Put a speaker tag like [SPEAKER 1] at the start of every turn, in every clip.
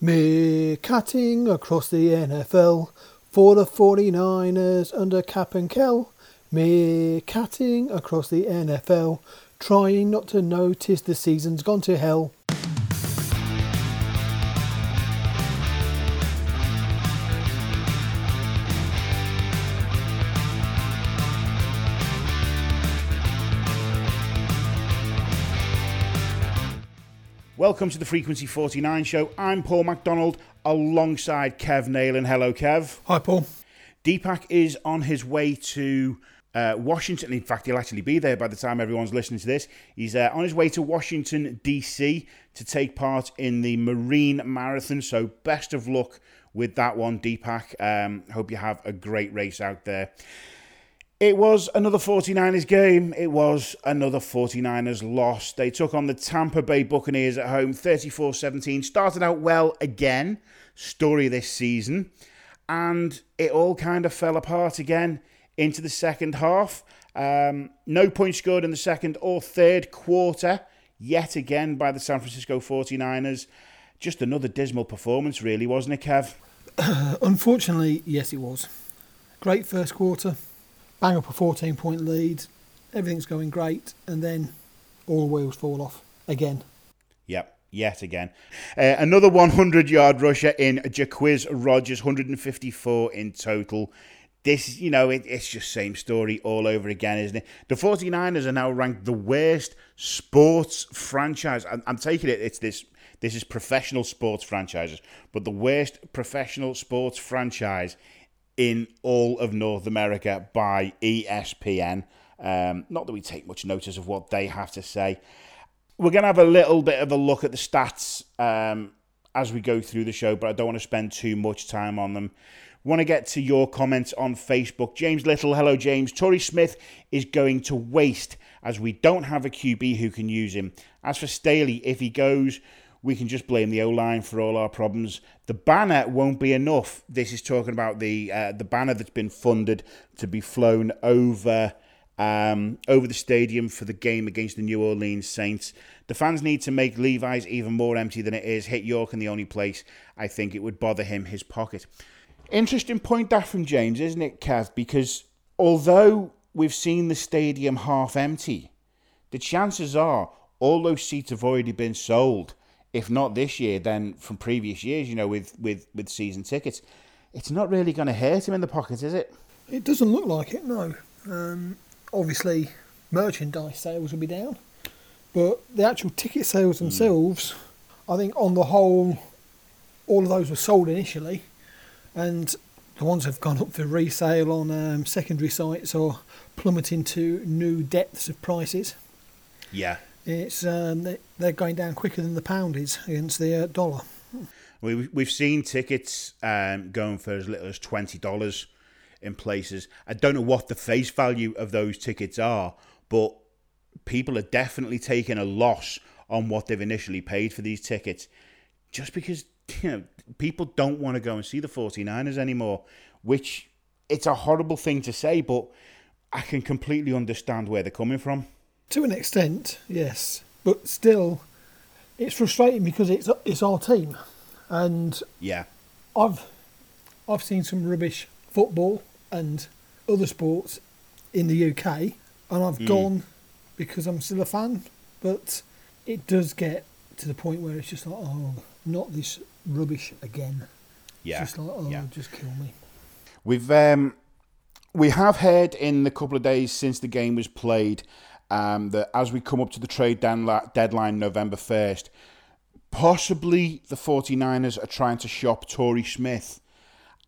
[SPEAKER 1] Mere cutting across the NFL for the 49ers under Cap and Kell. Me cutting across the NFL, trying not to notice the season's gone to hell.
[SPEAKER 2] Welcome to the Frequency 49 show. I'm Paul McDonald alongside Kev Neylon. Hello, Kev.
[SPEAKER 1] Hi, Paul.
[SPEAKER 2] Deepak is on his way to uh, Washington. In fact, he'll actually be there by the time everyone's listening to this. He's uh, on his way to Washington, D.C. to take part in the Marine Marathon. So, best of luck with that one, Deepak. Um, hope you have a great race out there. It was another 49ers game. It was another 49ers loss. They took on the Tampa Bay Buccaneers at home 34 17. Started out well again, story this season. And it all kind of fell apart again into the second half. Um, no points scored in the second or third quarter, yet again by the San Francisco 49ers. Just another dismal performance, really, wasn't it, Kev?
[SPEAKER 1] Unfortunately, yes, it was. Great first quarter bang up a 14 point lead, everything's going great, and then all wheels fall off again.
[SPEAKER 2] Yep, yet again. Uh, another 100 yard rusher in Jacquizz Rodgers, 154 in total. This, you know, it, it's just same story all over again, isn't it? The 49ers are now ranked the worst sports franchise. I'm, I'm taking it, it's this. This is professional sports franchises, but the worst professional sports franchise in all of North America by ESPN. Um, not that we take much notice of what they have to say. We're going to have a little bit of a look at the stats um, as we go through the show, but I don't want to spend too much time on them. Want to get to your comments on Facebook. James Little, hello James. Torrey Smith is going to waste as we don't have a QB who can use him. As for Staley, if he goes, we can just blame the O line for all our problems. The banner won't be enough. This is talking about the uh, the banner that's been funded to be flown over um, over the stadium for the game against the New Orleans Saints. The fans need to make Levi's even more empty than it is. Hit York in the only place I think it would bother him his pocket. Interesting point that from James, isn't it, Kev? Because although we've seen the stadium half empty, the chances are all those seats have already been sold if not this year, then from previous years, you know, with, with, with season tickets. It's not really going to hurt him in the pocket, is it?
[SPEAKER 1] It doesn't look like it, no. Um, obviously, merchandise sales will be down, but the actual ticket sales themselves, mm. I think on the whole, all of those were sold initially, and the ones that have gone up for resale on um, secondary sites are plummeting to new depths of prices.
[SPEAKER 2] Yeah
[SPEAKER 1] it's um, they're going down quicker than the pound is against the uh, dollar.
[SPEAKER 2] We we've seen tickets um, going for as little as twenty dollars in places. I don't know what the face value of those tickets are, but people are definitely taking a loss on what they've initially paid for these tickets, just because you know people don't want to go and see the 49ers anymore. Which it's a horrible thing to say, but I can completely understand where they're coming from.
[SPEAKER 1] To an extent, yes, but still, it's frustrating because it's it's our team, and
[SPEAKER 2] yeah,
[SPEAKER 1] I've I've seen some rubbish football and other sports in the UK, and I've mm. gone because I'm still a fan, but it does get to the point where it's just like, oh, not this rubbish again.
[SPEAKER 2] Yeah,
[SPEAKER 1] it's just like, oh, yeah. just kill me.
[SPEAKER 2] We've um, we have heard in the couple of days since the game was played um, that as we come up to the trade deadline November 1st, possibly the 49ers are trying to shop Torrey Smith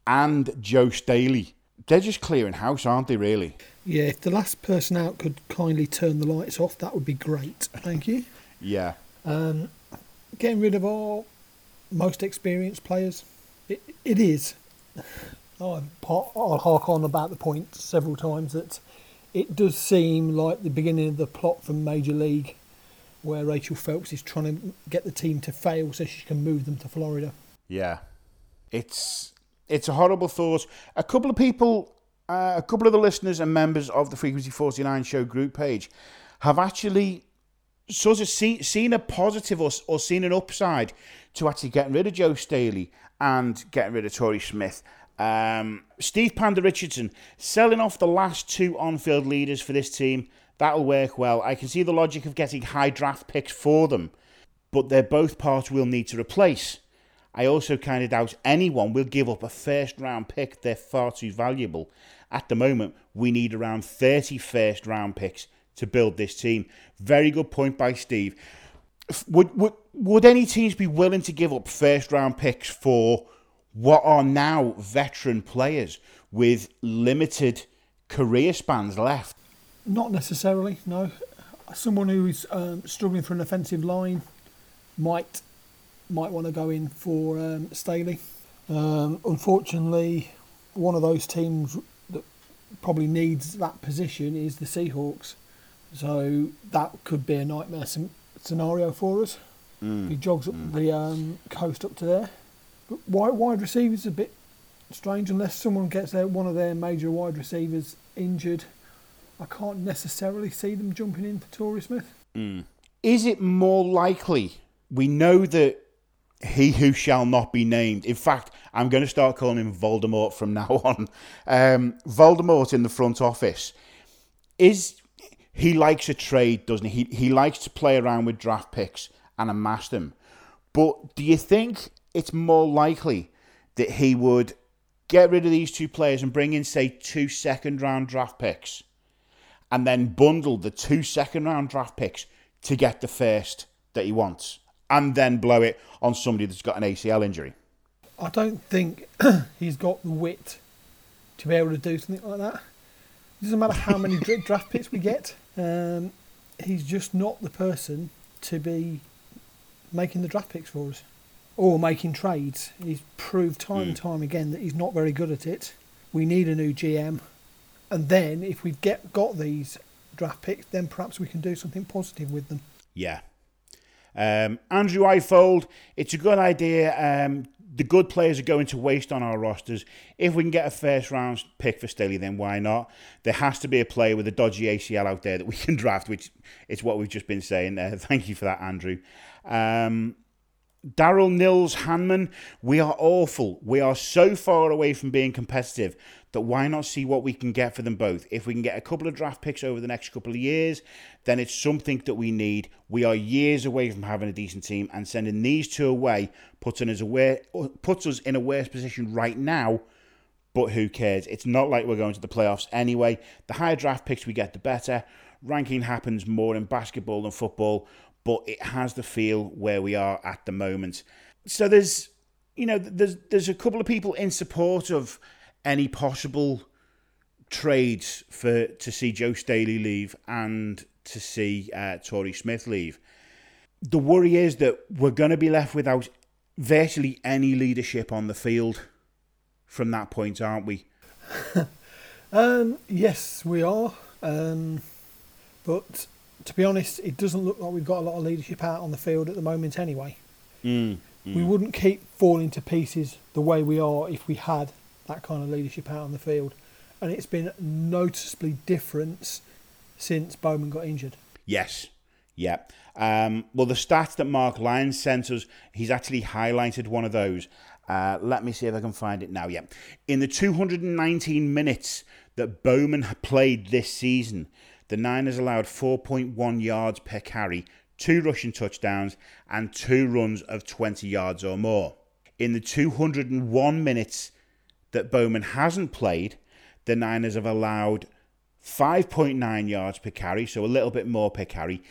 [SPEAKER 2] and Joe Staley. They're just clearing house, aren't they, really?
[SPEAKER 1] Yeah, if the last person out could kindly turn the lights off, that would be great. Thank you.
[SPEAKER 2] yeah.
[SPEAKER 1] Um, getting rid of our most experienced players. It, it is. I'll hark on about the point several times that it does seem like the beginning of the plot from Major League, where Rachel Phelps is trying to get the team to fail so she can move them to Florida.
[SPEAKER 2] Yeah, it's it's a horrible thought. A couple of people, uh, a couple of the listeners and members of the Frequency Forty Nine Show group page, have actually sort of see, seen a positive or, or seen an upside to actually getting rid of Joe Staley and getting rid of Torrey Smith. Um, Steve Panda Richardson selling off the last two on-field leaders for this team. That'll work well. I can see the logic of getting high draft picks for them, but they're both parts we'll need to replace. I also kind of doubt anyone will give up a first round pick. They're far too valuable. At the moment, we need around 30 first round picks to build this team. Very good point by Steve. Would, would, would any teams be willing to give up first round picks for what are now veteran players with limited career spans left?
[SPEAKER 1] Not necessarily, no. Someone who is um, struggling for an offensive line might might want to go in for um, Staley. Um, unfortunately, one of those teams that probably needs that position is the Seahawks. So that could be a nightmare scenario for us. Mm. He jogs up mm. the um, coast up to there. But wide, wide receivers a bit strange unless someone gets their, one of their major wide receivers injured. I can't necessarily see them jumping in for Torrey Smith.
[SPEAKER 2] Mm. Is it more likely? We know that he who shall not be named. In fact, I'm going to start calling him Voldemort from now on. Um, Voldemort in the front office is he likes a trade, doesn't he? He he likes to play around with draft picks and amass them. But do you think it's more likely that he would get rid of these two players and bring in, say, two second round draft picks, and then bundle the two second round draft picks to get the first that he wants? and then blow it on somebody that's got an ACL injury.
[SPEAKER 1] I don't think he's got the wit to be able to do something like that. It doesn't matter how many draft picks we get. Um, he's just not the person to be making the draft picks for us or making trades. He's proved time mm. and hmm. time again that he's not very good at it. We need a new GM, and then if we get got these draft picks, then perhaps we can do something positive with them.
[SPEAKER 2] Yeah, um, Andrew Ifold, it's a good idea. Um, the good players are going to waste on our rosters. If we can get a first round pick for Staley, then why not? There has to be a player with a dodgy ACL out there that we can draft, which is what we've just been saying. Uh, thank you for that, Andrew. Um, Daryl Nils Hanman, we are awful. We are so far away from being competitive that why not see what we can get for them both? If we can get a couple of draft picks over the next couple of years, then it's something that we need. We are years away from having a decent team, and sending these two away puts us, away, puts us in a worse position right now. But who cares? It's not like we're going to the playoffs anyway. The higher draft picks we get, the better. Ranking happens more in basketball than football, but it has the feel where we are at the moment. So there's, you know, there's there's a couple of people in support of any possible trades for to see Joe Staley leave and to see uh, Torrey Smith leave. The worry is that we're going to be left without virtually any leadership on the field from that point, aren't we?
[SPEAKER 1] um, yes, we are. Um, but to be honest, it doesn't look like we've got a lot of leadership out on the field at the moment anyway.
[SPEAKER 2] Mm,
[SPEAKER 1] mm. We wouldn't keep falling to pieces the way we are if we had that kind of leadership out on the field. And it's been noticeably different since Bowman got injured.
[SPEAKER 2] Yes. Yeah. Um, well, the stats that Marc Lyons sent us, he's actually highlighted one of those. Uh, let me see if I can find it now. Yeah. In the 219 minutes that Bowman played this season, the Niners allowed 4.1 yards per carry, two rushing touchdowns, and two runs of 20 yards or more. In the 201 minutes that Bowman hasn't played, the Niners have allowed 5.9 yards per carry, so a little bit more per carry,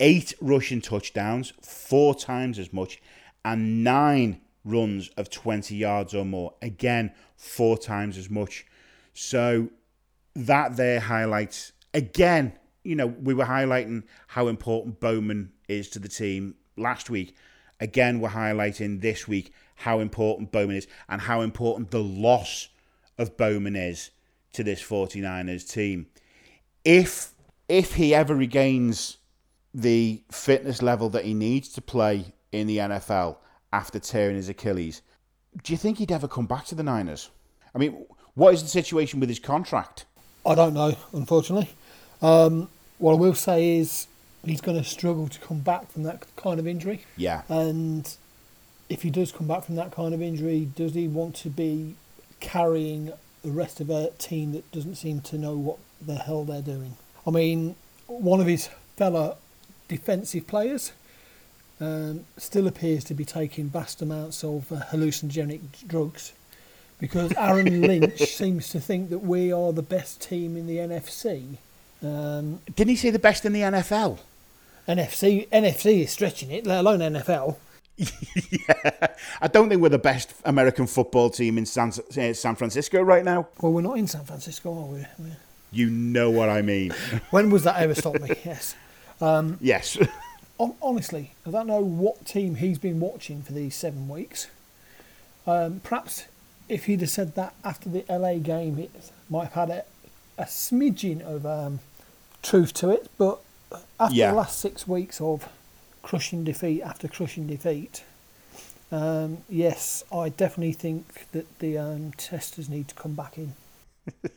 [SPEAKER 2] eight rushing touchdowns, four times as much, and nine runs of 20 yards or more. Again, four times as much. So that there highlights, again, you know, we were highlighting how important Bowman is to the team last week. Again, we're highlighting this week how important Bowman is and how important the loss of Bowman is to this 49ers team. If if he ever regains the fitness level that he needs to play in the NFL after tearing his Achilles, do you think he'd ever come back to the Niners? I mean, what is the situation with his contract?
[SPEAKER 1] I don't know, unfortunately. Um, what I will say is he's going to struggle to come back from that kind of injury.
[SPEAKER 2] Yeah.
[SPEAKER 1] And if he does come back from that kind of injury, does he want to be carrying the rest of a team that doesn't seem to know what the hell they're doing? I mean, one of his fellow defensive players um, still appears to be taking vast amounts of uh, hallucinogenic drugs because Aaron Lynch seems to think that we are the best team in the NFC. Um,
[SPEAKER 2] Didn't he say the best in the NFL?
[SPEAKER 1] NFC NFC is stretching it, let alone NFL.
[SPEAKER 2] yeah. I don't think we're the best American football team in San, uh, San Francisco right now.
[SPEAKER 1] Well, we're not in San Francisco, are we? We're-
[SPEAKER 2] You know what I mean.
[SPEAKER 1] When was that ever stopped me? Yes.
[SPEAKER 2] yes.
[SPEAKER 1] Honestly, I don't know what team he's been watching for these seven weeks. Um, perhaps if he'd have said that after the LA game, it might have had a, smidgen of um, truth to it. But after
[SPEAKER 2] Yeah.
[SPEAKER 1] the last six weeks of crushing defeat after crushing defeat, um, yes, I definitely think that the um, testers need to come back in.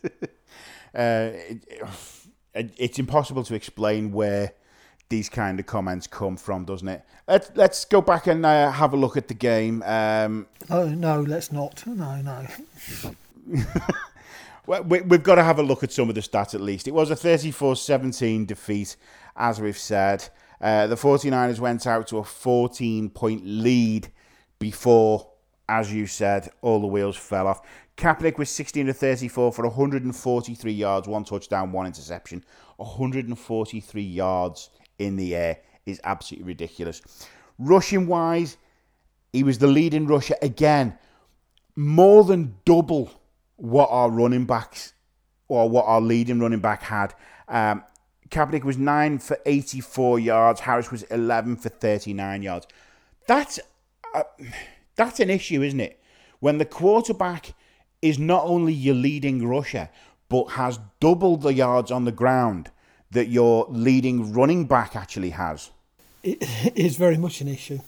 [SPEAKER 2] uh, it, it- it's impossible to explain where these kind of comments come from, doesn't it? Let's let's go back and uh, have a look at the game. Um,
[SPEAKER 1] Oh no, let's not. No, no.
[SPEAKER 2] we, we've got to have a look at some of the stats at least. It was a 34-17 defeat, as we've said. Uh, the 49ers went out to a 14-point lead before, as you said, all the wheels fell off. Kaepernick was 16 to 34 for 143 yards, one touchdown, one interception. 143 yards in the air is absolutely ridiculous. Rushing wise, he was the leading rusher again, more than double what our running backs or what our leading running back had. Um, Kaepernick was 9 for 84 yards, Harris was 11 for 39 yards. That's, uh, that's an issue, isn't it? When the quarterback is not only your leading rusher, but has double the yards on the ground that your leading running back actually has.
[SPEAKER 1] it is very much an issue.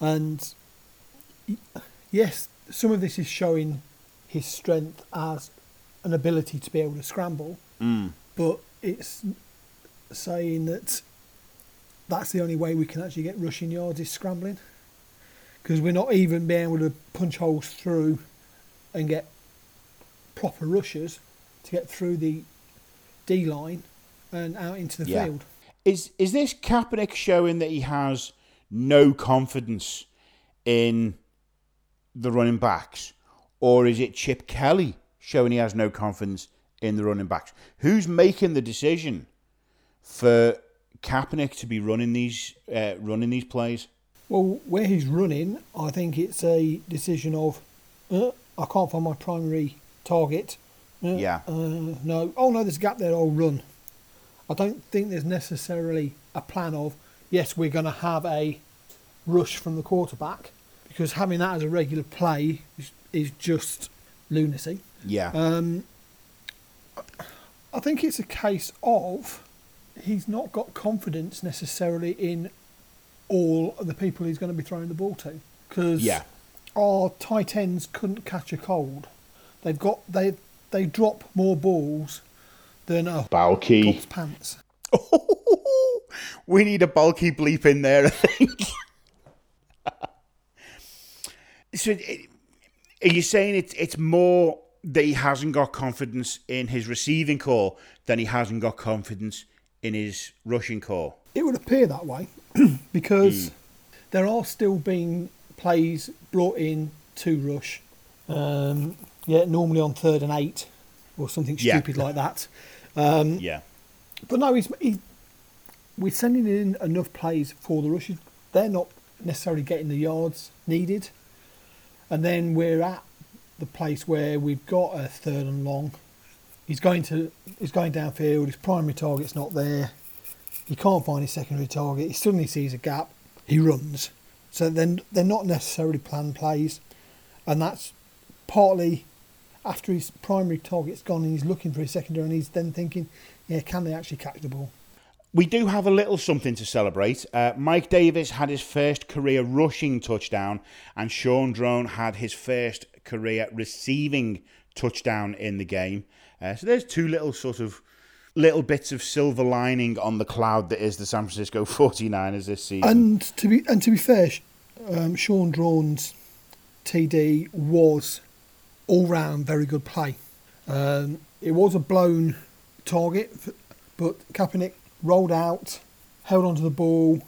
[SPEAKER 1] And yes, some of this is showing his strength as an ability to be able to scramble, mm. but it's saying that that's the only way we can actually get rushing yards is scrambling. Because we're not even being able to punch holes through and get proper rushers to get through the D line and out into the
[SPEAKER 2] Yeah.
[SPEAKER 1] field.
[SPEAKER 2] Is is this Kaepernick showing that he has no confidence in the running backs, or is it Chip Kelly showing he has no confidence in the running backs? Who's making the decision for Kaepernick to be running these uh, running these plays?
[SPEAKER 1] Well, where he's running, I think it's a decision of, uh, I can't find my primary target. Uh,
[SPEAKER 2] Yeah.
[SPEAKER 1] Uh, no. Oh no, there's a gap there. I'll run. I don't think there's necessarily a plan of, yes, we're going to have a rush from the quarterback, because having that as a regular play is, is just lunacy.
[SPEAKER 2] Yeah,
[SPEAKER 1] Um, I think it's a case of he's not got confidence necessarily in all the people he's going to be throwing the ball to. Because
[SPEAKER 2] Yeah.
[SPEAKER 1] our tight ends couldn't catch a cold. They've got they they drop more balls than a
[SPEAKER 2] bulky.
[SPEAKER 1] pants.
[SPEAKER 2] we need a bulky bleep in there, I think. so, it- are you saying it's it's more that he hasn't got confidence in his receiving core than he hasn't got confidence in his rushing core?
[SPEAKER 1] It would appear that way because there are still being plays brought in to rush. Um, yeah, normally on third and eight or something
[SPEAKER 2] Yeah.
[SPEAKER 1] stupid like that. Um,
[SPEAKER 2] Yeah,
[SPEAKER 1] But no, he's, he, we're sending in enough plays for the rushes. They're not necessarily getting the yards needed. And then we're at the place where we've got a third and long. He's going to he's going downfield. His primary target's not there. He can't find his secondary target. He suddenly sees a gap. He runs. So then they're not necessarily planned plays, and that's partly after his primary target's gone and he's looking for his secondary and he's then thinking, yeah, can they actually catch the ball?
[SPEAKER 2] We do have a little something to celebrate. Uh, Mike Davis had his first career rushing touchdown, and Shaun Draughn had his first career receiving touchdown in the game. Uh, so there's two little sort of little bits of silver lining on the cloud that is the San Francisco 49ers this season.
[SPEAKER 1] And to be and to be fair, um, Shaun Draughn's TD was all round very good play. Um, it was a blown target, but Kaepernick rolled out, held onto the ball,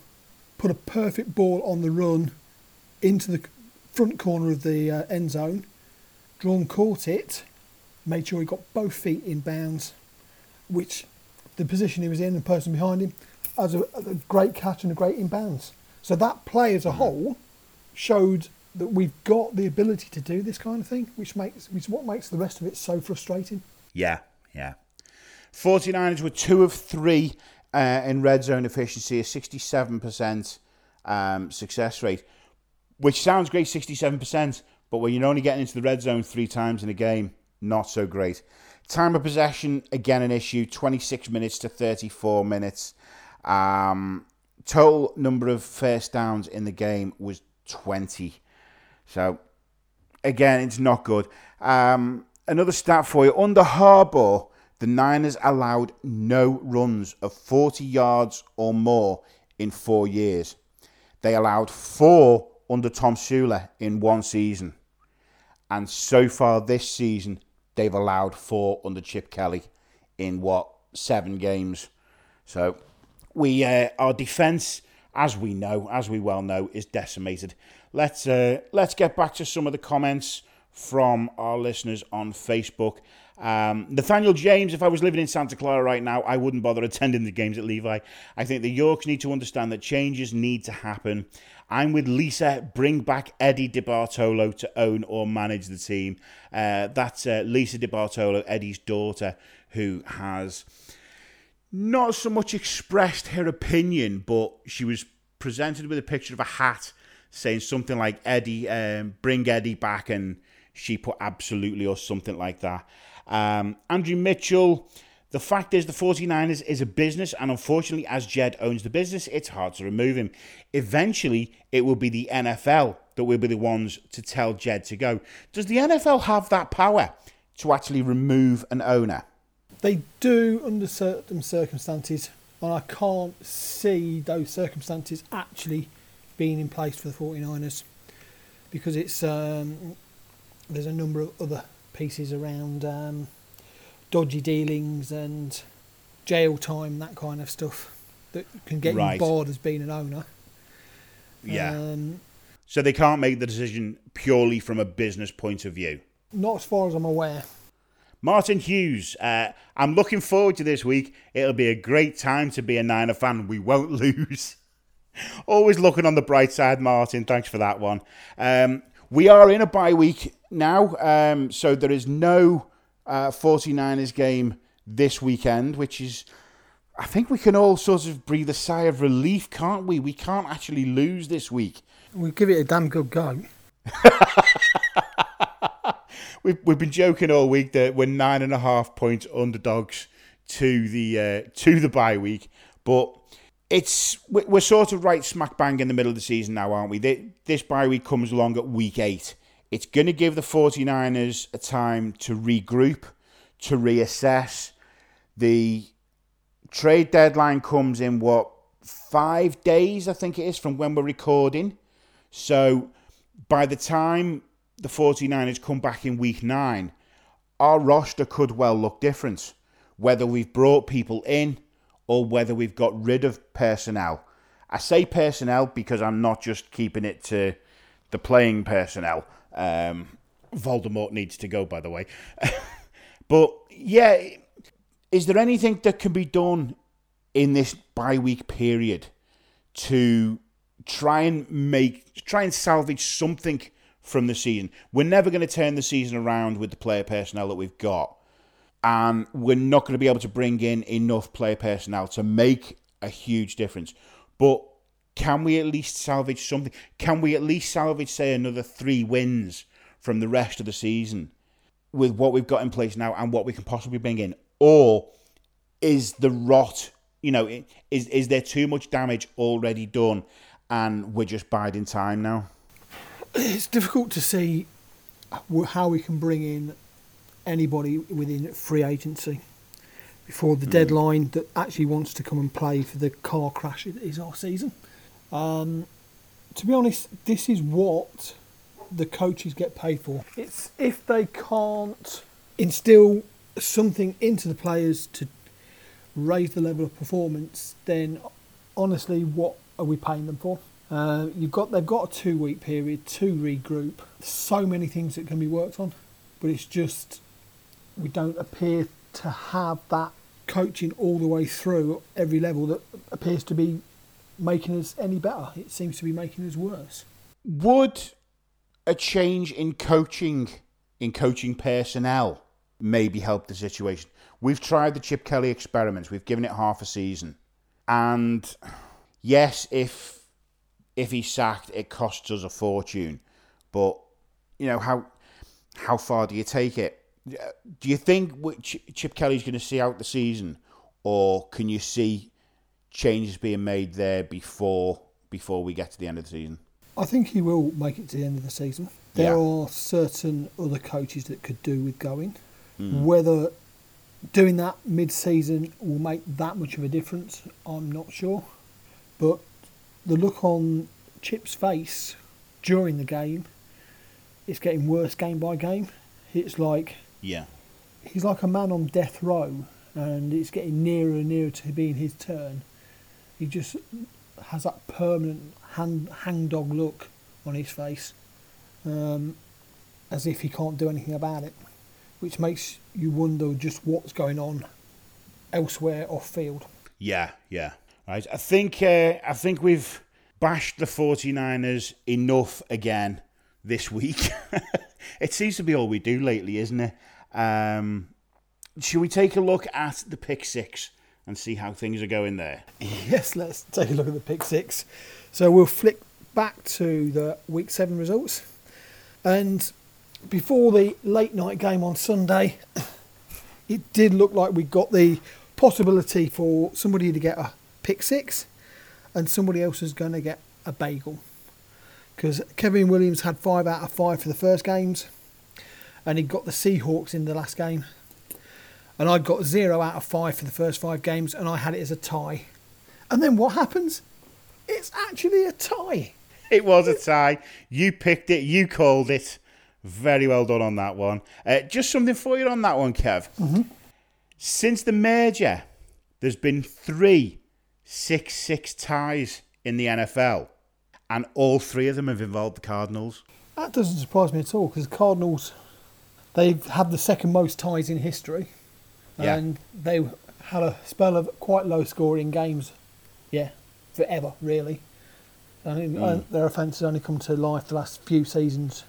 [SPEAKER 1] put a perfect ball on the run into the front corner of the uh, end zone. Draughn caught it, made sure he got both feet in bounds, which the position he was in, the person behind him, as a, a great catch and a great inbounds. So that play as a whole showed that we've got the ability to do this kind of thing, which makes which is what makes the rest of it so frustrating.
[SPEAKER 2] Yeah, yeah. 49ers were two of three uh, in red zone efficiency, a 67% um, success rate, which sounds great, 67%, but when you're only getting into the red zone three times in a game, not so great. Time of possession, again, an issue 26 minutes to 34 minutes. Um, total number of first downs in the game was 20. So, again, it's not good. Um, another stat for you under Harbaugh, the Niners allowed no runs of 40 yards or more in four years. They allowed four under Tomsula in one season. And so far this season, they've allowed four under Chip Kelly in what, seven games. So we uh, our defence, as we know, as we well know, is decimated. Let's uh, let's get back to some of the comments from our listeners on Facebook. Um, Nathaniel James, if I was living in Santa Clara right now, I wouldn't bother attending the games at Levi. I think the Yorks need to understand that changes need to happen. I'm with Lisa. Bring back Eddie DeBartolo to own or manage the team. Uh, that's uh, Lisa DeBartolo, Eddie's daughter, who has not so much expressed her opinion, but she was presented with a picture of a hat saying something like Eddie, um, bring Eddie back, and she put absolutely or something like that. Um, Andrew Mitchell, the fact is the 49ers is a business, and unfortunately, as Jed owns the business, it's hard to remove him. Eventually, it will be the NFL that will be the ones to tell Jed to go. Does the NFL have that power to actually remove an owner?
[SPEAKER 1] They do under certain circumstances, and I can't see those circumstances actually being in place for the 49ers because it's um, there's a number of other pieces around um, dodgy dealings and jail time, that kind of stuff that can get
[SPEAKER 2] Right.
[SPEAKER 1] you bored as being an owner.
[SPEAKER 2] Yeah.
[SPEAKER 1] Um,
[SPEAKER 2] So they can't make the decision purely from a business point of view.
[SPEAKER 1] not as far as I'm aware.
[SPEAKER 2] Martin Hughes, uh, I'm looking forward to this week. It'll be a great time to be a Niner fan. We won't lose. Always looking on the bright side, Martin. Thanks for that one. Um, we are in a bye week now, um, so there is no uh, 49ers game this weekend, which is, I think we can all sort of breathe a sigh of relief, can't we? We can't actually lose this week.
[SPEAKER 1] We'll give it a damn good go.
[SPEAKER 2] We've, we've been joking all week that we're nine and a half points underdogs to the uh, to the bye week, but it's we- we're sort of right smack bang in the middle of the season now, aren't we? Thi- This bye week comes along at week eight. It's going to give the 49ers a time to regroup, to reassess. The trade deadline comes in what five days, I think it is, from when we're recording. So by the time the 49ers come back in week nine, our roster could well look different. Whether we've brought people in or whether we've got rid of personnel. I say personnel because I'm not just keeping it to the playing personnel. Um, Voldemort needs to go, by the way. but yeah, is there anything that can be done in this bye week period to try and make try and salvage something from the season. We're never going to turn the season around with the player personnel that we've got. And we're not going to be able to bring in enough player personnel to make a huge difference. But can we at least salvage something? Can we at least salvage, say, another three wins from the rest of the season with what we've got in place now and what we can possibly bring in? Or is the rot, you know, is, is there too much damage already done and we're just biding time now?
[SPEAKER 1] It's difficult to see how we can bring in anybody within free agency before the deadline that actually wants to come and play for the car crash that is our season. Um, to be honest, this is what the coaches get paid for. It's if they can't instill something into the players to raise the level of performance, then honestly, what are we paying them for? Uh, you've got they've got a two week period to regroup. So many things that can be worked on, but it's just we don't appear to have that coaching all the way through every level that appears to be making us any better. It seems to be making us worse.
[SPEAKER 2] Would a change in coaching, in coaching personnel, maybe help the situation? We've tried the Chip Kelly experiments. We've given it half a season, and yes, if if he's sacked, it costs us a fortune. But you know how how far do you take it? Do you think Chip Kelly's going to see out the season, or can you see changes being made there before before we get to the end of the season?
[SPEAKER 1] I think he will make it to the end of the season. There yeah. are certain other coaches that could do with going. Mm. Whether doing that mid-season will make that much of a difference, I'm not sure. But the look on Chip's face during the game, it's getting worse game by game. It's like
[SPEAKER 2] yeah,
[SPEAKER 1] he's like a man on death row, and it's getting nearer and nearer to being his turn. He just has that permanent hang hangdog look on his face, um, as if he can't do anything about it, which makes you wonder just what's going on elsewhere off field.
[SPEAKER 2] Yeah, yeah. Right. I think uh, I think we've bashed the 49ers enough again this week. it seems to be all we do lately, isn't it? Um, should we take a look at the pick six and see how things are going there?
[SPEAKER 1] Yes, let's take a look at the pick six. So we'll flick back to the week seven results. And before the late night game on Sunday, it did look like we got the possibility for somebody to get a pick six and somebody else is going to get a bagel. Because Kevin Williams had five out of five for the first games and he got the Seahawks in the last game. And I got zero out of five for the first five games, and I had it as a tie. And then what happens? It's actually a tie.
[SPEAKER 2] It was a tie. You picked it. You called it. Very well done on that one. Uh, just something for you on that one, Kev.
[SPEAKER 1] Mm-hmm.
[SPEAKER 2] Since the merger, there's been three 6 6 ties in the NFL, and all three of them have involved the Cardinals.
[SPEAKER 1] That doesn't surprise me at all because the Cardinals They've had the second most ties in history, yeah. and they had a spell of quite low scoring games. Yeah, forever really. I mean, mm. their offence has only come to life the last few seasons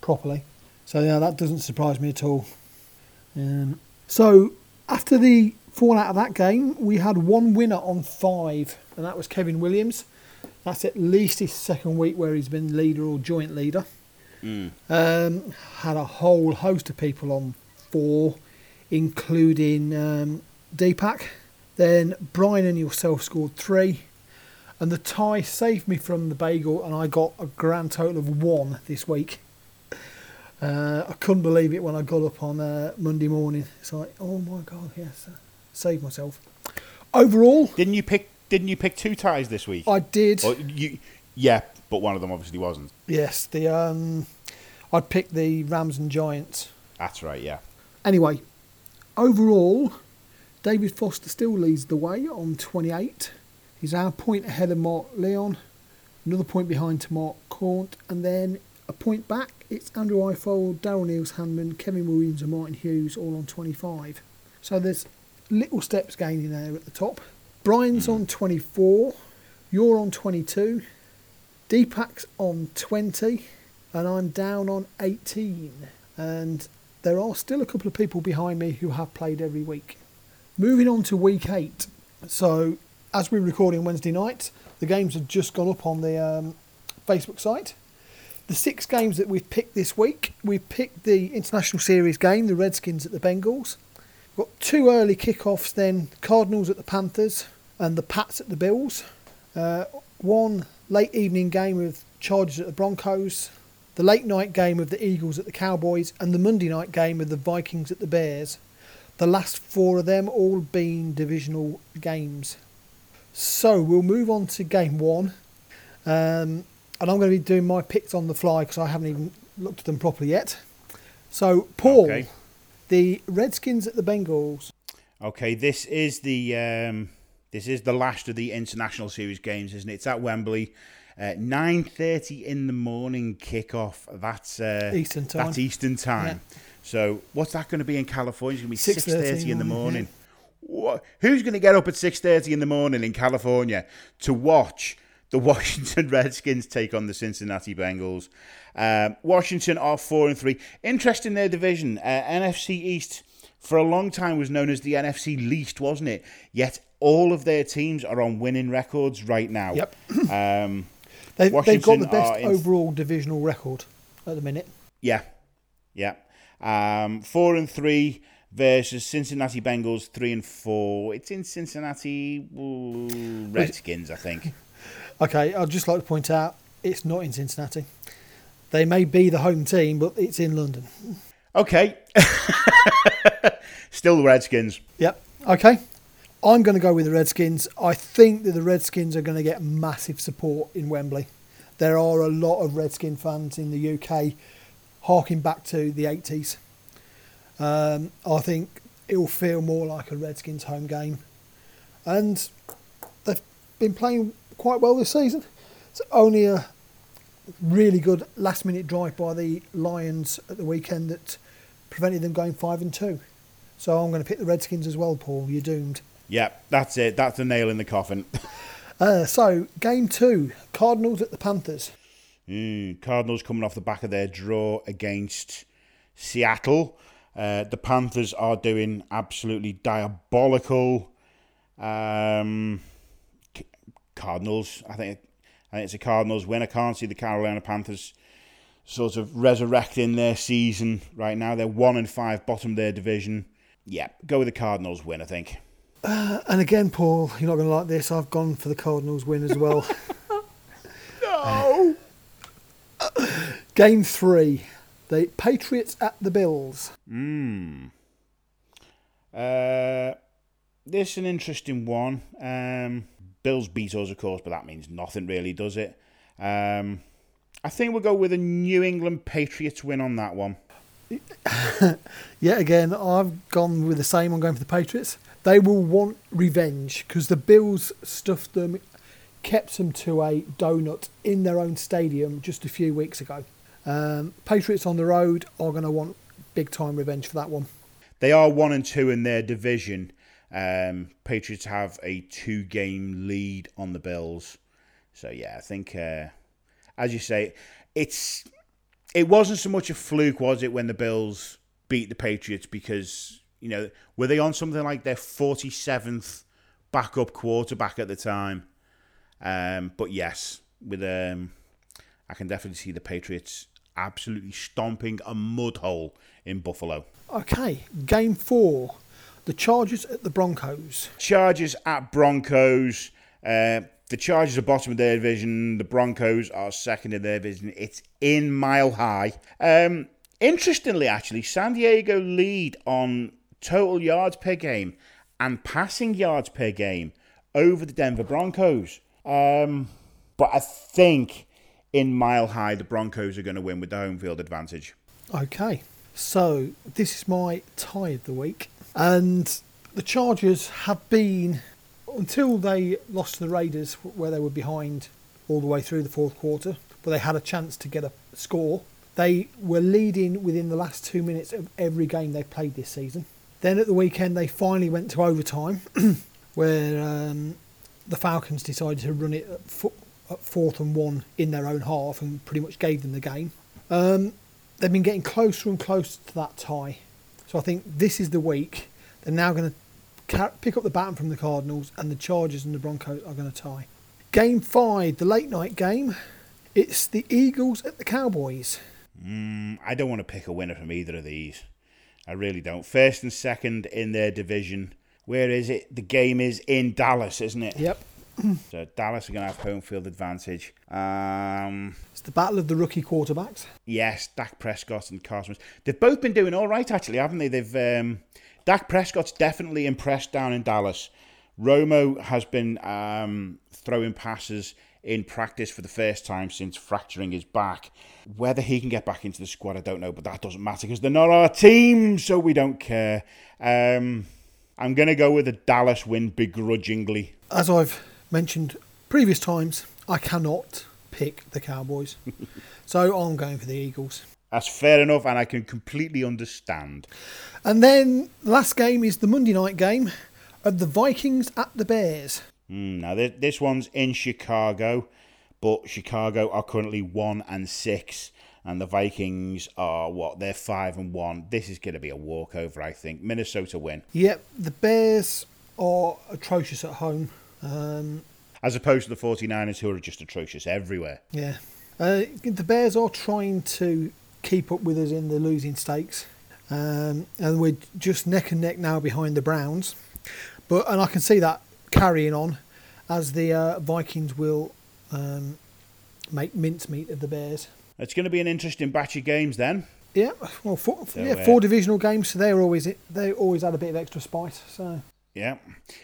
[SPEAKER 1] properly. So yeah, that doesn't surprise me at all. Um, so after the fallout of that game, we had one winner on five, and that was Kevin Williams. That's at least his second week where he's been leader or joint leader.
[SPEAKER 2] Mm.
[SPEAKER 1] Um, had a whole host of people on four, including um, Deepak. Then Brian and yourself scored three. And the tie saved me from the bagel, and I got a grand total of one this week. Uh, I couldn't believe it when I got up on uh, Monday morning. It's like, oh my god, yes, uh, saved myself. Overall,
[SPEAKER 2] didn't you pick? Didn't you pick two ties this week?
[SPEAKER 1] I did.
[SPEAKER 2] Or you, yeah, but one of them obviously wasn't.
[SPEAKER 1] Yes, the um, I'd pick the Rams and Giants.
[SPEAKER 2] That's right, yeah.
[SPEAKER 1] Anyway, overall, David Foster still leads the way on 28. He's our point ahead of Marc Lyon, another point behind to Mark Cornt, and then a point back. It's Andrew Ifold, Daryl Niels Handman, Kevin Williams, and Martin Hughes all on 25. So there's little steps gaining there at the top. Brian's mm. on 24, you're on 22, Deepak's on 20, and I'm down on 18. And there are still a couple of people behind me who have played every week. Moving on to week 8. So, as we're recording Wednesday night, the games have just gone up on the um, Facebook site. The six games that we've picked this week, we've picked the International Series game, the Redskins at the Bengals. We've got two early kickoffs then, Cardinals at the Panthers and the Pats at the Bills. Uh, one late evening game with Chargers at the Broncos, the late night game with the Eagles at the Cowboys, and the Monday night game with the Vikings at the Bears. The last four of them all being divisional games. So we'll move on to game one. Um, and I'm going to be doing my picks on the fly because I haven't even looked at them properly yet. So, Paul,
[SPEAKER 2] Okay.
[SPEAKER 1] the Redskins at the Bengals.
[SPEAKER 2] Okay, this is the um, this is the last of the international series games, isn't it? It's at Wembley. Uh, Nine thirty in the morning kickoff. That's uh,
[SPEAKER 1] Eastern time.
[SPEAKER 2] That's Eastern time. So what's that going to be in California? It's going to be
[SPEAKER 1] 6:30
[SPEAKER 2] in the
[SPEAKER 1] morning?
[SPEAKER 2] Who's going to get up at six thirty in the morning in California to watch the Washington Redskins take on the Cincinnati Bengals? Um, Washington are four and three. Interest in their division, uh, NFC East. For a long time was known as the NFC least, wasn't it? Yet all of their teams are on winning records right now.
[SPEAKER 1] Yep.
[SPEAKER 2] Um,
[SPEAKER 1] They, they've got the best
[SPEAKER 2] in-
[SPEAKER 1] overall divisional record at the minute.
[SPEAKER 2] Yeah, yeah. Um, four and three versus Cincinnati Bengals, three and four. It's in Cincinnati ooh, Redskins, I think.
[SPEAKER 1] Okay, I'd just like to point out it's not in Cincinnati. They may be the home team, but it's in London.
[SPEAKER 2] Okay. Still the Redskins.
[SPEAKER 1] Yep. Okay. I'm going to go with the Redskins. I think that the Redskins are going to get massive support in Wembley. There are a lot of Redskin fans in the UK, harking back to the 80s. Um, I think it will feel more like a Redskins home game. And they've been playing quite well this season. It's only a really good last minute drive by the Lions at the weekend that prevented them going 5 and 2. So I'm going to pick the Redskins as well, Paul. You're doomed.
[SPEAKER 2] Yeah, that's it. That's the nail in the coffin.
[SPEAKER 1] Uh, so, game two Cardinals at the Panthers.
[SPEAKER 2] Mm, Cardinals coming off the back of their draw against Seattle. Uh, the Panthers are doing absolutely diabolical. Um, Cardinals, I think, I think it's a Cardinals win. I can't see the Carolina Panthers sort of resurrecting their season right now. They're one and five, bottom of their division. Yeah, go with the Cardinals win. I think.
[SPEAKER 1] And again, Paul, you're not going to like this. I've gone for the Cardinals win as well.
[SPEAKER 2] No.
[SPEAKER 1] game three the Patriots at the Bills.
[SPEAKER 2] Uh, this is an interesting one. Um, Bills beat us, of course, but that means nothing really, does it? Um, I think we'll go with a New England Patriots win on that one.
[SPEAKER 1] Yet again, I've gone with the same. I'm going for the Patriots. They will want revenge because the Bills stuffed them, kept them to a donut in their own stadium just a few weeks ago. Um, Patriots on the road are going to want big time revenge for that one.
[SPEAKER 2] They are one and two in their division. Um, Patriots have a two-game lead on the Bills. So yeah, I think, uh, as you say, it's it wasn't so much a fluke, was it, when the Bills beat the Patriots? Because you know, were they on something like their forty-seventh backup quarterback at the time? Um, but yes, with um, I can definitely see the Patriots absolutely stomping a mud hole in Buffalo.
[SPEAKER 1] Okay, game four the Chargers at the Broncos.
[SPEAKER 2] Chargers at Broncos. Uh, the Chargers are bottom of their division. The Broncos are second in their division. It's in Mile High. Um, interestingly, actually, San Diego lead on total yards per game and passing yards per game over the Denver Broncos. Um, but I think in Mile High, the Broncos are going to win with the home field advantage.
[SPEAKER 1] Okay, so this is my tie of the week. And the Chargers have been, until they lost to the Raiders, where they were behind all the way through the fourth quarter, but they had a chance to get a score. They were leading within the last two minutes of every game they played this season. Then at the weekend, they finally went to overtime, where um, the Falcons decided to run it at, at fourth and one in their own half and pretty much gave them the game. Um, they've been getting closer and closer to that tie. So I think this is the week. They're now going to pick up the baton from the Cardinals, and the Chargers and the Broncos are going to tie. Game five, the late night game. It's the Eagles at the Cowboys.
[SPEAKER 2] Mm, I don't want to pick a winner from either of these. I really don't. First and second in their division. Where is it? The game is in Dallas, isn't it?
[SPEAKER 1] Yep.
[SPEAKER 2] So Dallas are going to have home field advantage. Um,
[SPEAKER 1] It's the battle of the rookie quarterbacks.
[SPEAKER 2] yes, Dak Prescott and Carson. They've both been doing all right, actually, haven't they? They've um, Dak Prescott's definitely impressed down in Dallas. Romo has been um, throwing passes in practice for the first time since fracturing his back. Whether he can get back into the squad, I don't know, but that doesn't matter because they're not our team, so we don't care. Um, I'm going to go with a Dallas win begrudgingly.
[SPEAKER 1] As I've mentioned previous times, I cannot pick the Cowboys. so I'm going for the Eagles.
[SPEAKER 2] That's fair enough, and I can completely understand.
[SPEAKER 1] And then last game is the Monday night game of the Vikings at the Bears.
[SPEAKER 2] Mm, now this, this one's in Chicago, but Chicago are currently one and six, and the Vikings are what? They're five and one. This is going to be a walkover, I think. Minnesota win,
[SPEAKER 1] Yep, the Bears are atrocious at home. Um,
[SPEAKER 2] as opposed to the 49ers, who are just atrocious everywhere.
[SPEAKER 1] yeah. Uh, the Bears are trying to keep up with us in the losing stakes. Um, and we're just neck and neck now behind the Browns. But and I can see that carrying on as the uh, Vikings will um, make mincemeat of the Bears.
[SPEAKER 2] It's going to be an interesting batch of games then.
[SPEAKER 1] Yeah, well, four,
[SPEAKER 2] So,
[SPEAKER 1] yeah,
[SPEAKER 2] uh,
[SPEAKER 1] four divisional games, so they're always they always add a bit of extra spice. So
[SPEAKER 2] Yeah,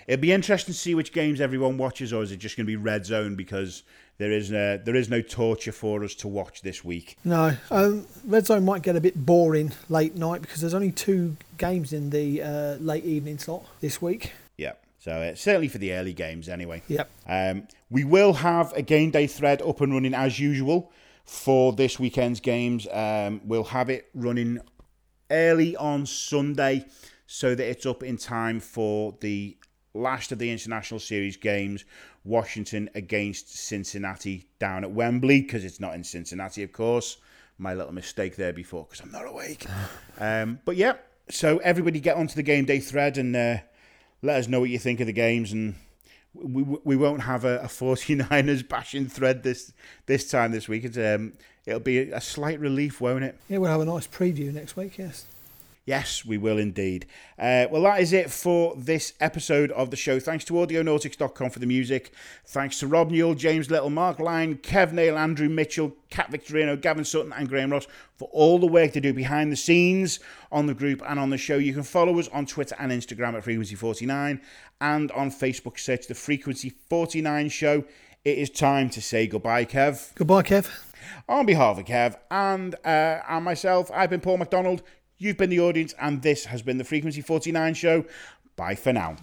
[SPEAKER 2] it'd be interesting to see which games everyone watches, or is it just going to be red zone because there is no, there is no torture for us to watch this week.
[SPEAKER 1] no, um, red zone might get a bit boring late night because there's only two games in the uh, late evening slot this week.
[SPEAKER 2] Yeah, so uh, certainly for the early games anyway.
[SPEAKER 1] Yep.
[SPEAKER 2] Um, we will have a game day thread up and running as usual for this weekend's games. Um, we'll have it running early on Sunday so that it's up in time for the last of the international series games Washington against Cincinnati down at Wembley because it's not in Cincinnati, of course. My little mistake there before because I'm not awake. Um, but yeah, so everybody get onto the game day thread and uh, let us know what you think of the games and we we won't have a, a 49ers bashing thread this this time this week. It's, um, it'll be a, a slight relief, won't it?
[SPEAKER 1] Yeah, we'll have a nice preview next week. Yes.
[SPEAKER 2] Yes, we will indeed. Uh, well, that is it for this episode of the show. Thanks to Audionautix.com for the music. Thanks to Rob Newell, James Little, Marc Lyon, Kev Neylon, Andrew Mitchell, Kat Victorino, Gavin Sutton, and Graeme Ross for all the work they do behind the scenes on the group and on the show. You can follow us on Twitter and Instagram at Frequency49 and on Facebook. Search the Frequency 49 Show. It is time to say goodbye, Kev.
[SPEAKER 1] Goodbye, Kev.
[SPEAKER 2] On behalf of Kev and uh, and myself, I've been Paul McDonald. You've been the audience, and this has been the Frequency 49 show. Bye for now.